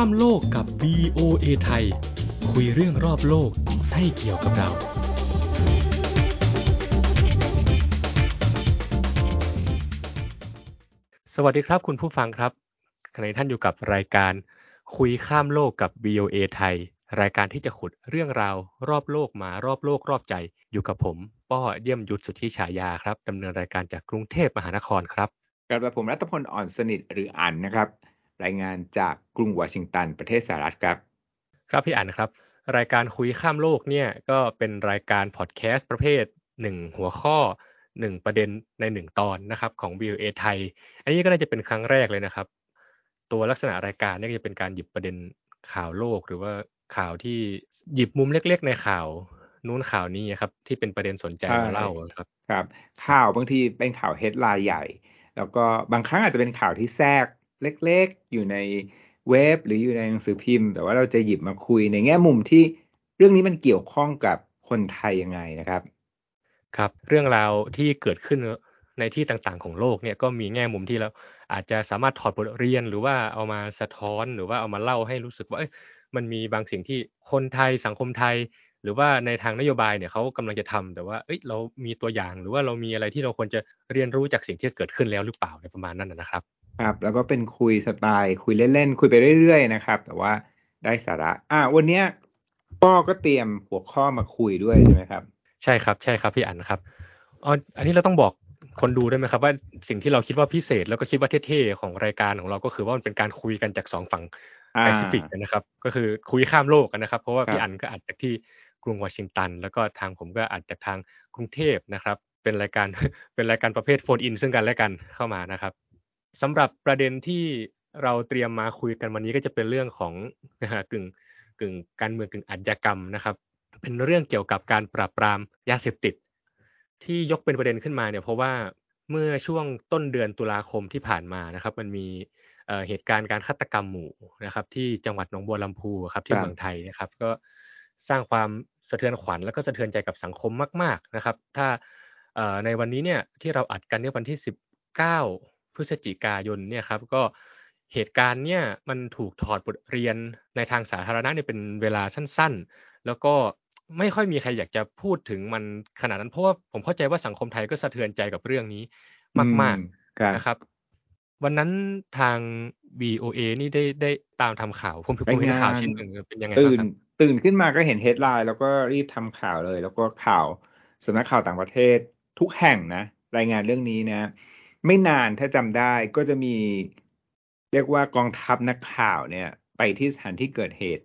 ข้ามโลกกับ VOA ไทย คุยเรื่องรอบโลกให้เกี่ยวกับเรา สวัสดีครับคุณผู้ฟังครับขณะนี้ท่านอยู่กับรายการคุยข้ามโลกกับ VOA ไทย รายการที่จะขุดเรื่องราว รอบโลกมารอบโลกรอบใจ อยู่กับผมป้อเยี่ยมยุทธสุทธิฉายาครับดำเนินรายการจากกรุงเทพมหานครครับกระผมรัตพลอ่อนสนิทหรืออันนะครับ รายงานจากกรุงวอชิงตัน ประเทศสหรัฐครับ ครับพี่อันครับ รายการคุยข้ามโลกเนี่ยก็เป็นรายการพอดแคสต์ประเภทหนึ่งหัวข้อหนึ่งประเด็นในหนึ่งตอนนะครับของ VOA ไทย อันนี้ก็น่าจะเป็นครั้งแรกเลยนะครับ ตัวลักษณะรายการเนี่ยจะเป็นการหยิบประเด็นข่าวโลก หรือว่าข่าวที่หยิบมุมเล็ก ๆ ในข่าวนู้นข่าวนี้ครับที่เป็นประเด็นสนใจมาเล่าครับครับ ข่าวบางทีเป็นข่าวเฮดไลน์ใหญ่ แล้วก็บางครั้งอาจจะเป็นข่าวที่แทรก เล็กๆ อยู่ในเว็บหรืออยู่ในหนังสือพิมพ์ แต่ว่าเราจะหยิบมาคุยในแง่มุมที่เรื่องนี้มันเกี่ยวข้องกับคนไทยยังไงนะครับ ครับเรื่องราวที่เกิดขึ้นในที่ต่างๆของโลกเนี่ยก็มีแง่มุมที่เราอาจจะสามารถถอดบทเรียนหรือว่าเอามาสะท้อนหรือว่าเอามาเล่าให้รู้สึกว่ามันมีบางสิ่งที่คนไทยสังคมไทย หรือว่าในทางนโยบายเนี่ยเขากำลังจะทำแต่ว่าเอ้ยเรามีตัวอย่างหรือว่าเรามีอะไรที่เราควรจะเรียนรู้จากสิ่งที่เกิดขึ้นแล้วหรือเปล่าในประมาณนั้นนะครับ ครับ แล้วก็เป็นคุยสไตล์ คุยเล่นๆ คุยไปเรื่อยๆ นะครับ แต่ว่าได้สาระ อ่าวันเนี้ยป้อก็เตรียมหัวข้อมาคุยด้วยใช่ไหมครับ ใช่ครับ ใช่ครับพี่อันครับอ๋ออันนี้เราต้องบอกคนดูได้ไหมครับว่าสิ่งที่เราคิดว่าพิเศษแล้วก็คิดว่าเท่ๆของรายการของเราก็คือว่ามันเป็นการคุยกันจากสองฝั่งแปซิฟิกนะครับ ก็คือคุยข้ามโลกกันนะครับ เพราะว่าพี่อันก็อัดจากที่กรุงวอชิงตัน แล้วก็ทางผมก็อัดจากทางกรุงเทพนะครับ เป็นรายการเป็นรายการประเภทโฟนอินซึ่งกันและกันเข้ามานะครับ สำหรับประเด็นที่เราเตรียมมาคุยกันวันนี้ก็จะเป็นเรื่องของนะฮะกึ่งกึ่งการเมืองกึ่งอาชญากรรมนะครับ เป็นเรื่องเกี่ยวกับการปราบปรามยาเสพติด ที่ยกเป็นประเด็นขึ้นมาเนี่ยเพราะว่าเมื่อช่วงต้นเดือนตุลาคมที่ผ่านมานะครับ มันมีเหตุการณ์การฆาตกรรมหมู่นะครับ ที่จังหวัดหนองบัวลำพูครับที่เมืองไทยนะครับ ก็สร้างความสะเทือนขวัญแล้วก็สะเทือนใจกับสังคมมาก ๆนะครับ ถ้าในวันนี้เนี่ยที่เราอัดกันในวันที่ 19 พฤศจิกายนเนี่ยครับก็เหตุการณ์เนี่ยมันถูกถอดบทเรียนในทางสาธารณะเนี่ยเป็นเวลาสั้นๆ แล้วก็ไม่ค่อยมีใครอยากจะพูดถึงมันขนาดนั้นเพราะว่าผมเข้าใจว่าสังคมไทยก็สะเทือนใจกับเรื่องนี้มากๆนะครับ วันนั้นทาง BOA นี่ได้ได้ตามทำข่าวผมผมเห็นข่าวชิ้นหนึ่งเป็นยังไงตื่นตื่นขึ้นมาก็เห็นเฮดไลน์แล้วก็รีบทำข่าวเลย แล้วก็ข่าวสำนักข่าวต่างประเทศทุกแห่งนะ รายงานเรื่องนี้นะ ไม่นานถ้าจำได้ก็จะมีเรียกว่ากองทัพนักข่าวเนี่ย ไปที่สถานที่เกิดเหตุ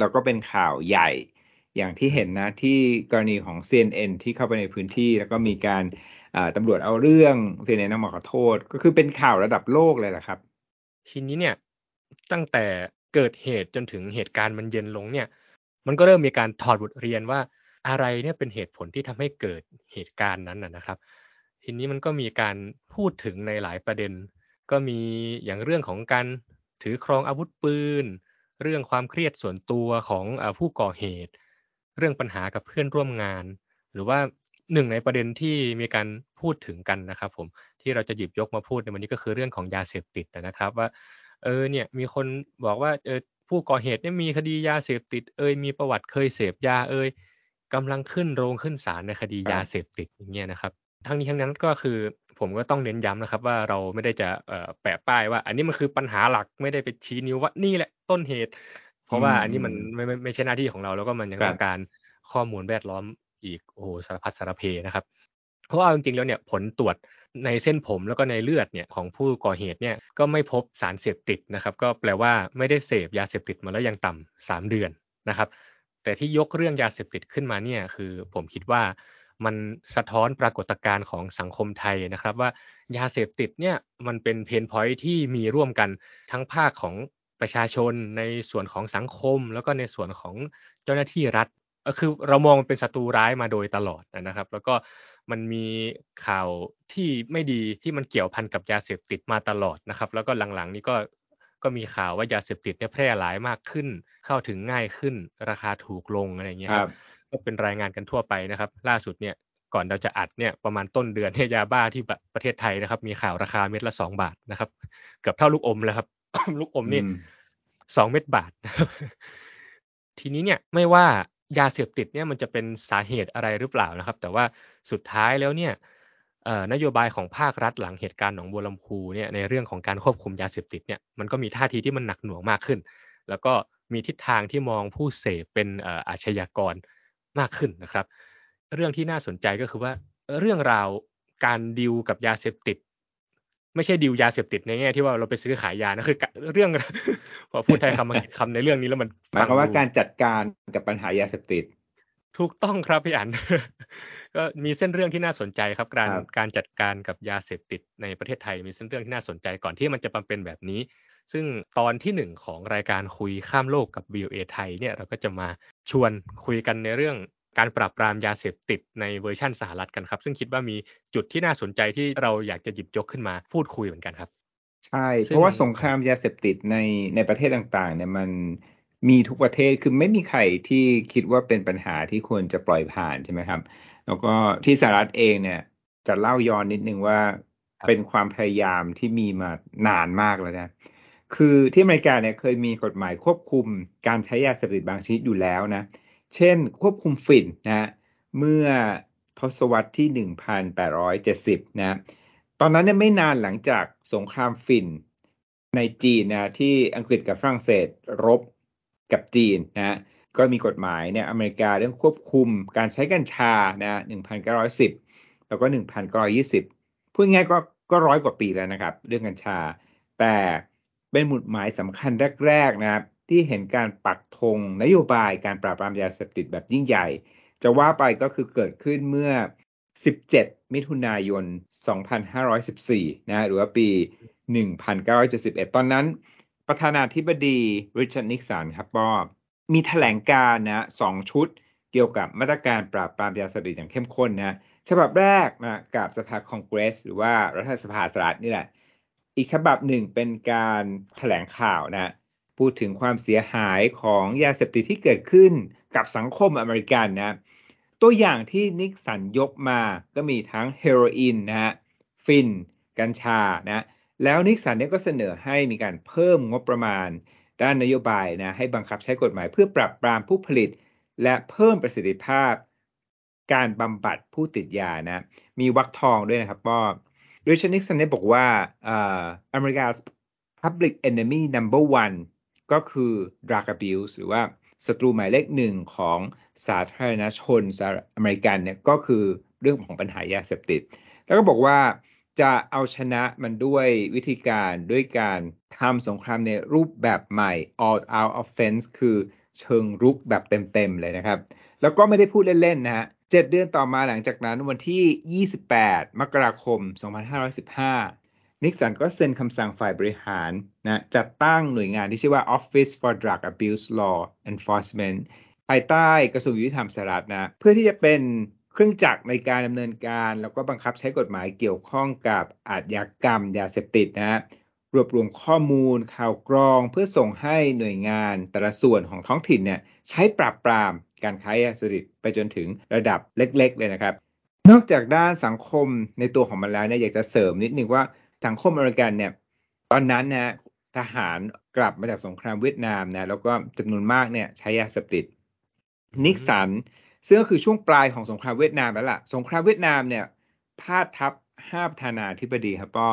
แล้วก็เป็นข่าวใหญ่ อย่างที่เห็นนะที่กรณีของ CNN ที่เข้าไปในพื้นที่ แล้วก็มีการตำรวจเอาเรื่อง CNN นำมาขอโทษ ก็คือเป็นข่าวระดับโลกเลยแหละครับ ทีนี้เนี่ยตั้งแต่เกิดเหตุจนถึงเหตุการณ์มันเย็นลงเนี่ย มันก็เริ่มมีการถอดบทเรียนว่าอะไรเนี่ยเป็นเหตุผลที่ทำให้เกิดเหตุการณ์นั้นนะครับ ทีนี้มันก็มีการพูดถึงในหลายประเด็น ก็มีอย่างเรื่องของการถือครองอาวุธปืน เรื่องความเครียดส่วนตัวของผู้ก่อเหตุ เรื่องปัญหากับเพื่อนร่วมงาน หรือว่าหนึ่งในประเด็นที่มีการพูดถึงกันนะครับ ผมที่เราจะหยิบยกมาพูดในวันนี้ก็คือเรื่องของยาเสพติดนะครับ ว่า เออเนี่ยมีคนบอกว่าเออผู้ก่อเหตุเนี่ยมีคดียาเสพติด เอยมีประวัติเคยเสพยาเอยกำลังขึ้นโรงขึ้นศาลในคดียาเสพติดอย่างเงี้ยนะครับ ทั้งนี้ทั้งนั้นก็คือผมก็ต้องเน้นย้ำนะครับว่าเราไม่ได้จะแปะป้ายว่า อันนี้มันคือปัญหาหลักไม่ได้ไปชี้นิ้วว่านี่แหละต้นเหตุราะว่าอันนี้มันไม่ไม่ไม่ใช่หน้าที่ของเราแล้วก็มันยังต้องการข้อมูลแวดล้อมอีกโอ้สารพัดสารเพนะครับ เพราะว่าจริงๆแล้วเนี่ยผลตรวจในเส้นผมแล้วก็ในเลือดเนี่ยของผู้ก่อเหตุเนี่ยก็ไม่พบสารเสพติดนะครับ ก็แปลว่าไม่ได้เสพยาเสพติดมาแล้วยังต่ำสามเดือนนะครับ แต่ที่ยกเรื่องยาเสพติดขึ้นมาเนี่ยคือผมคิดว่า มันสะท้อนปรากฏการณ์ของสังคมไทยนะครับ ว่ายาเสพติดเนี่ยมันเป็นเพนพอยที่มีร่วมกันทั้งภาคของประชาชนในส่วนของสังคม แล้วก็ในส่วนของเจ้าหน้าที่รัฐก็คือเรามองเป็นศัตรูร้ายมาโดยตลอดนะครับ แล้วก็มันมีข่าวที่ไม่ดีที่มันเกี่ยวพันกับยาเสพติดมาตลอดนะครับ แล้วก็หลังๆนี้ก็ก็มีข่าวว่ายาเสพติดเนี่ยแพร่หลายมากขึ้น เข้าถึงง่ายขึ้น ราคาถูกลงอะไรเงี้ยครับ ก็เป็นรายงานกันทั่วไปนะครับ ล่าสุดเนี่ยก่อนเราจะอัดเนี่ยประมาณต้นเดือนเนี่ยยาบ้าที่ประเทศไทยนะครับ มีข่าวราคาเม็ดละสองบาทนะครับเกือบเท่าลูกอมแล้วครับ ลูกอมนี่สองเม็ดบาทนะครับทีนี้เนี่ยไม่ว่ายาเสพติดเนี่ยมันจะเป็นสาเหตุอะไรหรือเปล่านะครับ แต่ว่าสุดท้ายแล้วเนี่ยนโยบายของภาครัฐหลังเหตุการณ์หนองบัวลำพูเนี่ยในเรื่องของการควบคุมยาเสพติดเนี่ยมันก็มีท่าทีที่มันหนักหน่วงมากขึ้น แล้วก็มีทิศทางที่มองผู้เสพเป็นอาชญากร มากขึ้นนะครับ เรื่องที่น่าสนใจก็คือว่าเรื่องราวการดิวกับยาเสพติด ไม่ใช่ดิวยาเสพติดในแง่ที่ว่าเราไปซื้อขายยานะคือเรื่องพอพูดไทยคำมาคำในเรื่องนี้แล้วมันหมายความว่าการจัดการกับปัญหายาเสพติด ถูกต้องครับพี่อันก็มีเส้นเรื่องที่น่าสนใจครับ การการจัดการกับยาเสพติดในประเทศไทยมีเส้นเรื่องที่น่าสนใจก่อนที่มันจะมาเป็นแบบนี้ ซึ่งตอนที่หนึ่งของรายการคุยข้ามโลกกับ VOA ไทยเนี่ยเราก็จะมาชวนคุยกันในเรื่องการปราบปรามยาเสพติดในเวอร์ชั่นสหรัฐกันครับ ซึ่งคิดว่ามีจุดที่น่าสนใจที่เราอยากจะหยิบยกขึ้นมาพูดคุยเหมือนกันครับ ใช่ เพราะว่าสงครามยาเสพติดในในประเทศต่างๆเนี่ยมันมีทุกประเทศคือไม่มีใครที่คิดว่าเป็นปัญหาที่ควรจะปล่อยผ่านใช่ไหมครับ แล้วก็ที่สหรัฐเองเนี่ยจะเล่าย้อนนิดนึงว่าเป็นความพยายามที่มีมานานมากแล้วนะ คือที่อเมริกาเนี่ยเคยมีกฎหมายควบคุมการใช้ยาเสพติดบางชนิดอยู่แล้วนะ เช่นควบคุมฝิ่นนะเมื่อทศวรรษที่ 1870 นะ ตอนนั้นเนี่ยไม่นานหลังจากสงครามฝิ่นในจีนนะที่อังกฤษกับฝรั่งเศสรบกับจีนนะก็มีกฎหมายเนี่ยอเมริกาเรื่องควบคุมการใช้กัญชานะ1910 แล้วก็ 1920 พูดง่ายก็ก็ร้อยกว่าปีแล้วนะครับ เรื่องกัญชา แต่ เป็นหมุดหมายสำคัญแรกๆนะครับ ที่เห็นการปักธงนโยบายการปราบปรามยาเสพติดแบบยิ่งใหญ่ จะว่าไปก็คือเกิดขึ้นเมื่อ 17 มิถุนายน 2514 นะหรือว่าปี 1971 ตอนนั้น ประธานาธิบดีริชาร์ดนิกสันครับก็มีแถลงการนะสองชุดเกี่ยวกับมาตรการปราบปรามยาเสพติดอย่างเข้มข้นนะฉบับแรกนะกับสภาคองเกรส หรือว่ารัฐสภาสหรัฐนี่แหละ อีกฉบับหนึ่งเป็นการแถลงข่าวนะพูดถึงความเสียหายของยาเสพติดที่เกิดขึ้นกับสังคมอเมริกันนะตัวอย่างที่นิกสันยกมาก็มีทั้งเฮโรอีนนะฮะฟิน กัญชานะแล้วนิกสันเนี่ยก็เสนอให้มีการเพิ่มงบประมาณ ด้านนโยบายนะให้บังคับใช้กฎหมายเพื่อปรับปรามผู้ผลิต และเพิ่มประสิทธิภาพ การบำบัดผู้ติดยานะมีวักทองด้วยนะครับก็ ริชานิกสันเนี่ยบอกว่าอเมริกา public enemy number one ก็คือ drug abuse หรือว่าศัตรูหมายเลขหนึ่งของสาธารณชนสหรัฐอเมริกันเนี่ยก็คือเรื่องของปัญหายาเสพติด แล้วก็บอกว่าจะเอาชนะมันด้วยวิธีการด้วยการทำสงครามในรูปแบบใหม่ all out offense คือเชิงรุกแบบเต็มๆเลยนะครับ แล้วก็ไม่ได้พูดเล่นๆนะฮะ เจ็ดเดือนต่อมาหลังจากนั้นวันที่ 28 มกราคม 2515 นิกสันก็เซ็นคำสั่งฝ่ายบริหารนะจัดตั้งหน่วยงานที่ชื่อว่า Office for Drug Abuse Law Enforcement ภายใต้กระทรวงยุติธรรมสหรัฐนะเพื่อที่จะเป็นเครื่องจักรในการดำเนินการ แล้วก็บังคับใช้กฎหมายเกี่ยวข้องกับอาชญากรรม ยาเสพติดนะรวบรวมข้อมูลข่าวกรอง เพื่อส่งให้หน่วยงานแต่ละส่วนของท้องถิ่นเนี่ยใช้ปราบปราม การค้ายาเสพติดไปจนถึงระดับเล็ก ๆ เลยนะครับ นอกจากด้านสังคมในตัวของมันแล้วเนี่ยอยากจะเสริมนิดนึงว่าสังคมอเมริกันเนี่ยตอนนั้นนะทหารกลับมาจากสงครามเวียดนามนะแล้วก็จำนวนมากเนี่ยใช้ยาเสพติดนิกสันซึ่งก็คือช่วงปลายของสงครามเวียดนามแล้วล่ะ สงครามเวียดนามเนี่ยพาดทับห้าประธานาธิบดีครับก็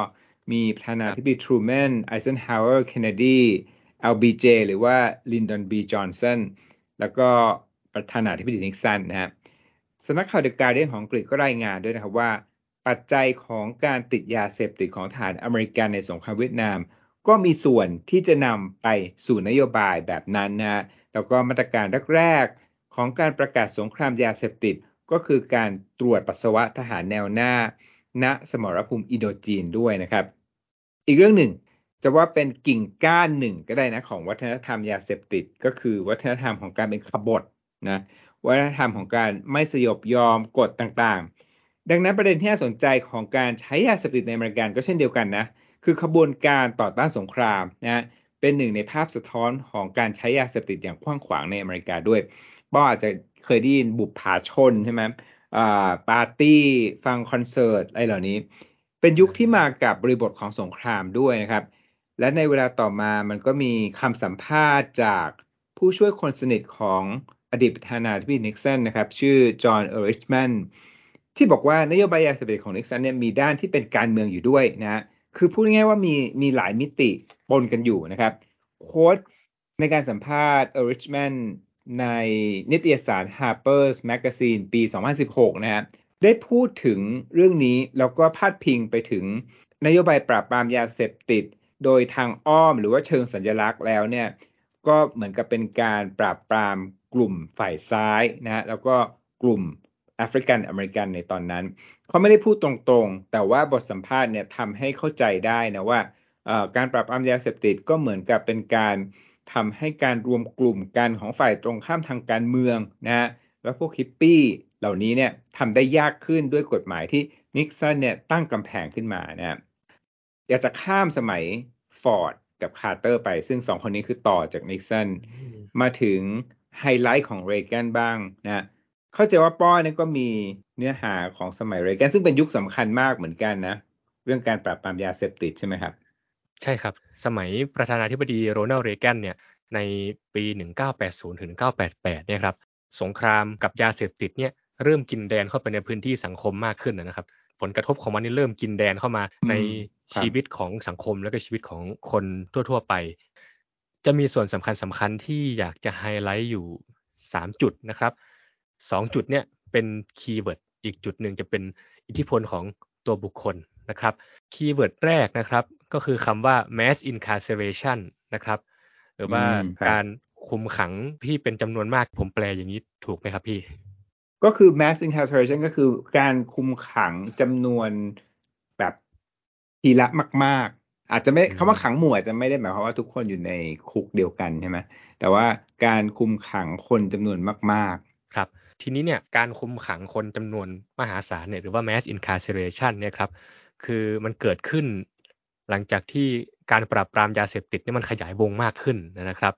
มีประธานาธิบดีทรูแมนไอเซนฮาวเวอร์เคนเนดีเอลบีเจหรือว่าลินดอนบีจอห์นสันแล้วก็ ประธานาธิบดีนิกสันนะฮะสำนักข่าวเดอะการ์เดียนของอังกฤษก็รายงานด้วยนะครับว่า ปัจจัยของการติดยาเสพติดของทหารอเมริกันในสงครามเวียดนาม ก็มีส่วนที่จะนำไปสู่นโยบายแบบนั้นนะแล้วก็มาตรการแรกๆของการประกาศสงครามยาเสพติดก็คือการตรวจปัสสาวะทหารแนวหน้า ณสมรภูมิอินโดจีนด้วยนะครับ อีกเรื่องหนึ่งจะว่าเป็นกิ่งก้านหนึ่งก็ได้นะของวัฒนธรรมยาเสพติด ก็คือวัฒนธรรมของการเป็นขบฏ นะวัฒนธรรมของการไม่สยบยอมกฎต่างๆ ดังนั้นประเด็นที่น่าสนใจของการใช้ยาเสพติดในอเมริกันก็เช่นเดียวกันนะคือขบวนการต่อต้านสงครามนะเป็นหนึ่งในภาพสะท้อนของการใช้ยาเสพติดอย่างกว้างขวางในอเมริกาด้วยป้ออาจจะเคยได้ยินบุปผาชนใช่ไหมปาร์ตี้ฟังคอนเสิร์ตอะไรเหล่านี้ เป็นยุคที่มากับบริบทของสงครามด้วยนะครับ และในเวลาต่อมามันก็มีคำสัมภาษณ์จากผู้ช่วยคนสนิทของ อดีตประธานาธิบดีนิกสันนะครับ ชื่อจอห์นเอริชแมนที่บอกว่านโยบายยาเสพติดของนิกสันเนี่ยมีด้านที่เป็นการเมืองอยู่ด้วยนะคือพูดง่ายๆว่ามีมีหลายมิติปนกันอยู่นะครับ โค้ดในการสัมภาษณ์เอริชแมนในนิตยสาร Harper's Magazine ปี 2016 นะฮะได้พูดถึงเรื่องนี้แล้วก็พาดพิงไปถึงนโยบายปราบปรามยาเสพติด โดยทางอ้อมหรือว่าเชิงสัญลักษณ์แล้วเนี่ยก็เหมือนกับเป็นการปราบปราม กลุ่มฝ่ายซ้ายนะฮะแล้วก็กลุ่มแอฟริกันอเมริกันในตอนนั้น เขาไม่ได้พูดตรงๆ แต่ว่าบทสัมภาษณ์เนี่ยทำให้เข้าใจได้นะว่าการปราบปรามยาเสพติดก็เหมือนกับเป็นการทำให้การรวมกลุ่มกันของฝ่ายตรงข้ามทางการเมืองนะฮะแล้วพวกฮิปปี้เหล่านี้เนี่ยทำได้ยากขึ้นด้วยกฎหมายที่นิกสันเนี่ยตั้งกำแพงขึ้นมานะอยากจะข้ามสมัยฟอร์ดกับคาร์เตอร์ไป ซึ่งสองคนนี้คือต่อจากนิกสันมาถึง ไฮไลท์ของเรแกนบ้างนะเข้าใจว่าป้อนี่ก็มีเนื้อหาของสมัยเรแกนซึ่งเป็นยุคสำคัญมากเหมือนกันนะ เรื่องการปราบปรามยาเสพติดใช่ไหมครับ ใช่ครับ สมัยประธานาธิบดีโรนัลด์เรแกนเนี่ยในปี 1980 ถึง 1988 เนี่ยครับสงครามกับยาเสพติดเนี่ยเริ่มกินแดนเข้าไปในพื้นที่สังคมมากขึ้นนะครับ ผลกระทบของมันนี่เริ่มกินแดนเข้ามาในชีวิตของสังคมและก็ชีวิตของคนทั่ว ๆ ไป จะมีส่วนสำคัญสำคัญที่อยากจะไฮไลท์อยู่ 3 จุดนะครับ 2 จุดเนี่ยเป็น keyword อีกจุดหนึ่งจะเป็นอิทธิพลของตัวบุคคลนะครับ keyword แรกนะครับ ก็คือคำว่า mass incarceration นะครับ หรือว่าการคุมขังที่เป็นจำนวนมากผมแปลอย่างนี้ถูกไหมครับพี่ ก็คือ mass incarceration ก็คือการคุมขังจำนวนแบบทีละมากๆ อาจจะไม่คำว่าขังหมู่อาจจะไม่ได้หมายความว่าทุกคนอยู่ในคุกเดียวกันใช่ไหมแต่ว่าการคุมขังคนจำนวนมาก ๆ ครับ ทีนี้เนี่ยการคุมขังคนจำนวนมหาศาลเนี่ยหรือว่า mass incarceration เนี่ยครับคือมันเกิดขึ้นหลังจากที่การปราบปรามยาเสพติดนี่มันขยายวงมากขึ้นนะครับ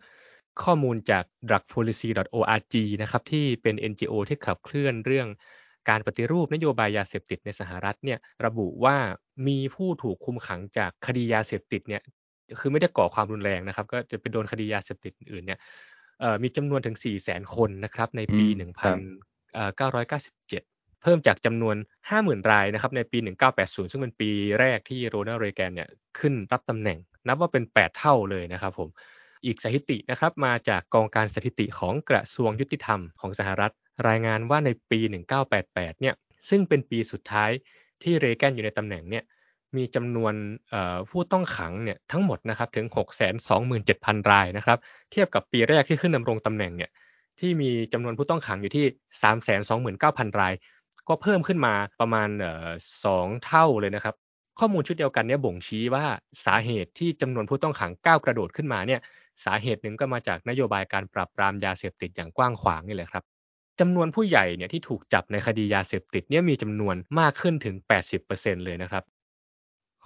ข้อมูลจาก drugpolicy.org นะครับที่เป็น NGO ที่ขับเคลื่อนเรื่อง การปฏิรูปนโยบายยาเสพติดในสหรัฐเนี่ยระบุว่ามีผู้ถูกคุมขังจากคดียาเสพติดเนี่ยคือไม่ได้ก่อความรุนแรงนะครับ ก็จะไปโดนคดียาเสพติดอื่นเนี่ยมีจำนวนถึง 4 0 0 0 0 0 คนนะครับในปี 1997 เพิ่มจากจำนวน 50,000 รายนะครับในปี 1980 ซึ่งเป็นปีแรกที่โรนัลด์เรแกนเนี่ยขึ้นรับตำแหน่ง นับว่าเป็น 8 เท่าเลยนะครับผมอีกสถิตินะครับมาจากกองการสถิติของกระทรวงยุติธรรมของสหรัฐ รายงานว่าในปี 1988 เนี่ย ซึ่งเป็นปีสุดท้ายที่เรแกนอยู่ในตำแหน่งเนี่ย มีจำนวนผู้ต้องขังเนี่ยทั้งหมดนะครับถึง 627,000 รายนะครับ เทียบกับปีแรกที่ขึ้นดำรงตำแหน่งเนี่ยที่มีจำนวนผู้ต้องขังอยู่ที่ 329,000 ราย ก็เพิ่มขึ้นมาประมาณสองเท่าเลยนะครับ ข้อมูลชุดเดียวกันเนี่ยบ่งชี้ว่าสาเหตุที่จำนวนผู้ต้องขังก้าวกระโดดขึ้นมาเนี่ยสาเหตุหนึ่งก็มาจากนโยบายการปราบปรามยาเสพติดอย่างกว้างขวางนี่แหละครับ จำนวนผู้ใหญ่เนี่ยที่ถูกจับในคดียาเสพติดเนี่ยมีจำนวนมากขึ้นถึง 80%เลยนะครับ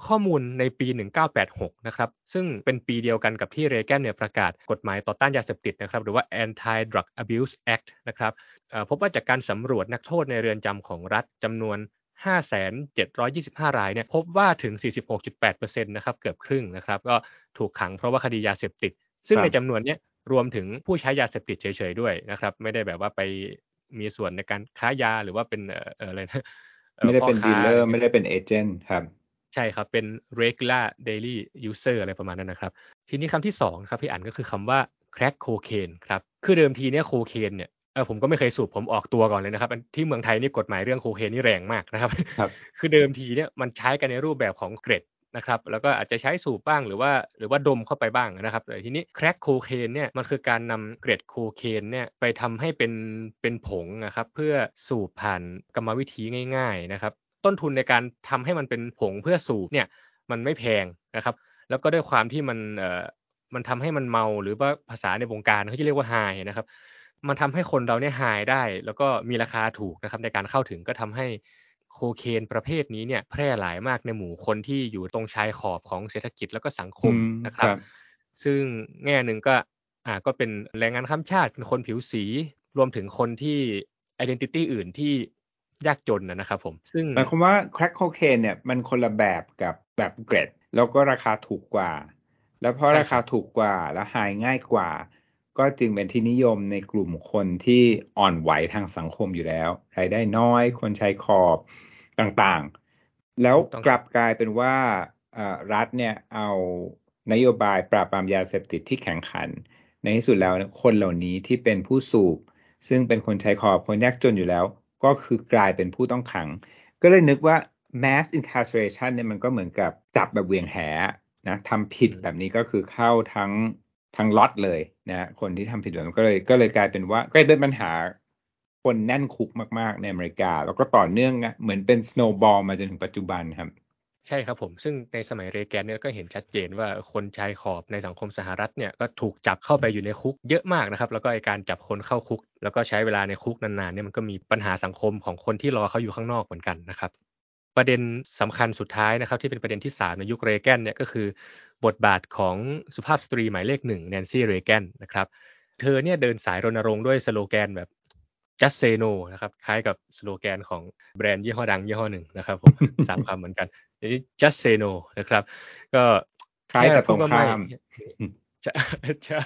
ข้อมูลในปี 1986 นะครับ ซึ่งเป็นปีเดียวกันกับที่เรแกนเนี่ยประกาศกฎหมายต่อต้านยาเสพติดนะครับ หรือว่า Anti Drug Abuse Act นะครับพบว่าจากการสำรวจนักโทษในเรือนจำของรัฐจำนวน 5,725 รายเนี่ยพบว่าถึง 46.8%นะครับเกือบครึ่งนะครับ ก็ถูกขังเพราะว่าคดียาเสพติด ซึ่งในจำนวนนี้ รวมถึงผู้ใช้ยาเสพติดเฉยๆด้วยนะครับ ไม่ได้แบบว่าไปมีส่วนในการค้ายาหรือว่าเป็นอะไรนะไม่ได้เป็นดีลเลอร์ไม่ได้เป็นเอเจนต์ครับ ใช่ครับเป็น regular daily user อะไรประมาณนั้นนะครับ ทีนี้คำที่สองครับพี่อันก็คือคำว่า crack cocaine ครับคือเดิมทีเนี้ยโคเคนเนี่ยเออผมก็ไม่เคยสูบผมออกตัวก่อนเลยนะครับที่เมืองไทยนี่กฎหมายเรื่องโคเคนนี่แรงมากนะครับครับคือเดิมทีเนี่ยมันใช้กันในรูปแบบของเกรด นะครับแล้วก็อาจจะใช้สูบบ้างหรือว่าหรือว่าดมเข้าไปบ้างนะครับแต่ทีนี้แครกโคเคนเนี่ยมันคือการนำเกรดโคเคนเนี่ยไปทำให้เป็นเป็นผงนะครับเพื่อสูบผ่านกรรมวิธีง่ายๆนะครับต้นทุนในการทำให้มันเป็นผงเพื่อสูบเนี่ยมันไม่แพงนะครับแล้วก็ด้วยความที่มันเอ่อมันทำให้มันเมาหรือว่าภาษาในวงการเขาจะเรียกว่าไฮนะครับมันทำให้คนเราเนี่ยหายได้ แล้วก็มีราคาถูกนะครับในการเข้าถึงก็ทำให้ โคเคนประเภทนี้เนี่ยแพร่หลายมากในหมู่คนที่อยู่ตรงชายขอบของเศรษฐกิจแล้วก็สังคมนะครับ ซึ่งแง่หนึ่งก็อ่าก็เป็นแรงงานข้ามชาติเป็นคนผิวสีรวมถึงคนที่ identity อื่นที่ยากจนนะครับผม ซึ่งหมายความว่า crack โคเคนเนี่ยมันคนละแบบกับแบบเกรด แล้วก็ราคาถูกกว่า แล้วเพราะราคาถูกกว่าและหาง่ายกว่า ก็จึงเป็นที่นิยมในกลุ่มคนที่อ่อนไหวทางสังคมอยู่แล้วรายได้น้อย คนใช้ขอบ ต่างๆ แล้วกลับกลายเป็นว่ารัฐเนี่ยเอานโยบายปราบปรามยาเสพติดที่แข่งขัน ในที่สุดแล้วคนเหล่านี้ที่เป็นผู้สูบ ซึ่งเป็นคนใช้ขอบคนยากจนอยู่แล้ว ก็คือกลายเป็นผู้ต้องขัง ก็เลยนึกว่า mass incarceration เนี่ยมันก็เหมือนกับจับแบบเวียงแหนะทำผิดแบบนี้ก็คือเข้าทั้งทั้งล็อตเลยนะคนที่ทำผิดแบบนั้นก็เลยก็เลยกลายเป็นว่าก็เป็นปัญหา คนแน่นคุกมากๆ ในอเมริกา แล้วก็ต่อเนื่องเหมือนเป็น snowball มาจนถึงปัจจุบันครับ ใช่ครับผม ซึ่งในสมัยเรแกนเนี่ยก็เห็นชัดเจนว่าคนชายขอบในสังคมสหรัฐเนี่ยก็ถูกจับเข้าไปอยู่ในคุกเยอะมากนะครับ แล้วก็การจับคนเข้าคุก แล้วก็ใช้เวลาในคุกนานๆเนี่ยมันก็มีปัญหาสังคมของคนที่รอเขาอยู่ข้างนอกเหมือนกันนะครับประเด็นสำคัญสุดท้ายนะครับที่เป็นประเด็นที่สามในยุคเรแกนเนี่ยก็คือบทบาทของสุภาพสตรีหมายเลขหนึ่งแนนซี่เรแกนนะครับเธอเนี่ยเดินสายรณรงค์ด้วยสโลแกนแบบ just say no นะครับ คล้ายกับสโลแกนของแบรนด์ยี่ห้อดังยี่ห้อหนึ่งนะครับผมสามคำเหมือนกันนี้ just say no นะครับ ก็คล้ายแต่ตรงข้ามจะจะ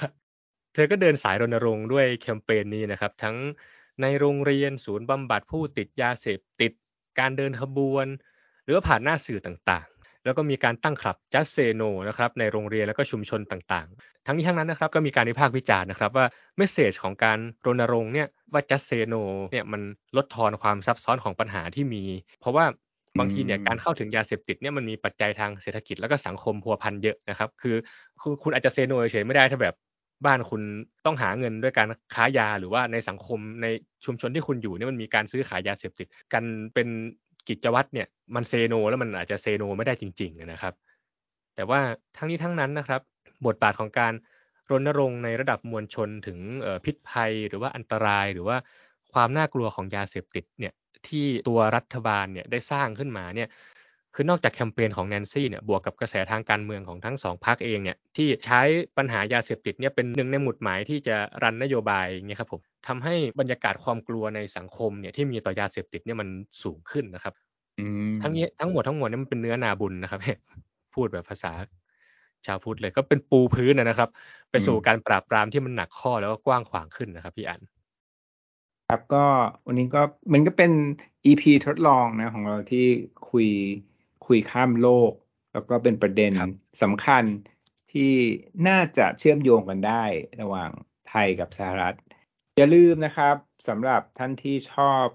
เธอก็เดินสายรณรงค์ด้วยแคมเปญนี้นะครับ ทั้งในโรงเรียนศูนย์บำบัดผู้ติดยาเสพติดการเดินขบวน หรือว่าผ่านหน้าสื่อต่างๆ แล้วก็มีการตั้งคลับ just say no นะครับในโรงเรียนแล้วก็ชุมชนต่างๆ ทั้งนี้ทั้งนั้นนะครับก็มีการวิพากษ์วิจารณ์นะครับว่าเมสเซจของการรณรงค์เนี่ยว่า just say no เนี่ยมันลดทอนความซับซ้อนของปัญหาที่มี เพราะว่าบางทีเนี่ยการเข้าถึงยาเสพติดเนี่ยมันมีปัจจัยทางเศรษฐกิจแล้วก็สังคมพัวพันเยอะนะครับคือคือคุณอาจจะเซโนเฉยไม่ได้ถ้าแบบบ้านคุณต้องหาเงินด้วยการค้ายาหรือว่าในสังคมในชุมชนที่คุณอยู่เนี่ยมันมีการซื้อขายยาเสพติดกันเป็น กิจวัตรเนี่ยมันเซโนแล้วมันอาจจะเซโนไม่ได้จริง ๆนะครับ แต่ว่าทั้งนี้ทั้งนั้นนะครับ บทบาทของการรณรงค์ในระดับมวลชนถึงพิษภัยหรือว่าอันตรายหรือว่าความน่ากลัวของยาเสพติดเนี่ยที่ตัวรัฐบาลเนี่ยได้สร้างขึ้นมาเนี่ยคือนอกจากแคมเปญของแนนซี่เนี่ยบวกกับกระแสทางการเมืองของทั้งสองพรรคเองเนี่ยที่ใช้ปัญหายาเสพติดเนี่ยเป็นหนึ่งในหมุดหมายที่จะรันนโยบายเนี่ยครับผมทำให้บรรยากาศความกลัวในสังคมเนี่ยที่มีต่อยาเสพติดเนี่ยมันสูงขึ้นนะครับ ทั้งนี้ทั้งหมดทั้งมวลนี่มันเป็นเนื้อนาบุญนะครับ พูดแบบภาษาชาวพุทธเลย ก็เป็นปูพื้นนะครับ ไปสู่การปราบปรามที่มันหนักข้อแล้วก็กว้างขวางขึ้นนะครับ พี่อัน ครับก็วันนี้ก็มันก็เป็น EP ทดลองนะของเราที่คุยคุยข้ามโลก แล้วก็เป็นประเด็นสำคัญที่น่าจะเชื่อมโยงกันได้ระหว่างไทยกับสหรัฐ อย่าลืมนะครับสำหรับท่านที่ชอบ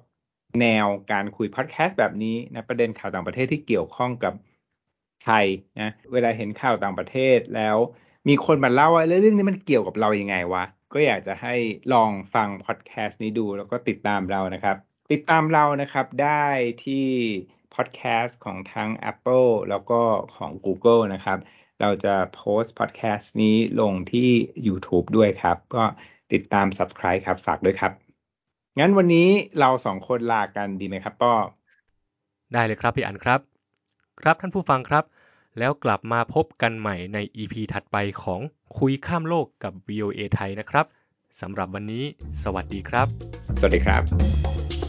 แนวการคุยพอดแคสต์แบบนี้นะประเด็นข่าวต่างประเทศที่เกี่ยวข้องกับไทยนะเวลาเห็นข่าวต่างประเทศแล้ว มีคนมาเล่าว่าเรื่องนี้มันเกี่ยวกับเรายังไงวะ ก็อยากจะให้ลองฟังพอดแคสต์นี้ดูแล้วก็ติดตามเรานะครับ ติดตามเรานะครับได้ที่พอดแคสต์ของทั้ง Apple แล้วก็ของ Google นะครับ เราจะโพสต์พอดแคสต์นี้ลงที่ YouTube ด้วยครับ ก็ติดตาม Subscribe ครับ ฝากด้วยครับ งั้นวันนี้เราสองคนลากันดีไหมครับป้อได้เลยครับพี่อันครับ ครับท่านผู้ฟังครับ แล้วกลับมาพบกันใหม่ใน EP ถัดไปของคุยข้ามโลกกับ VOA ไทยนะครับสำหรับวันนี้ สวัสดีครับ สวัสดีครับ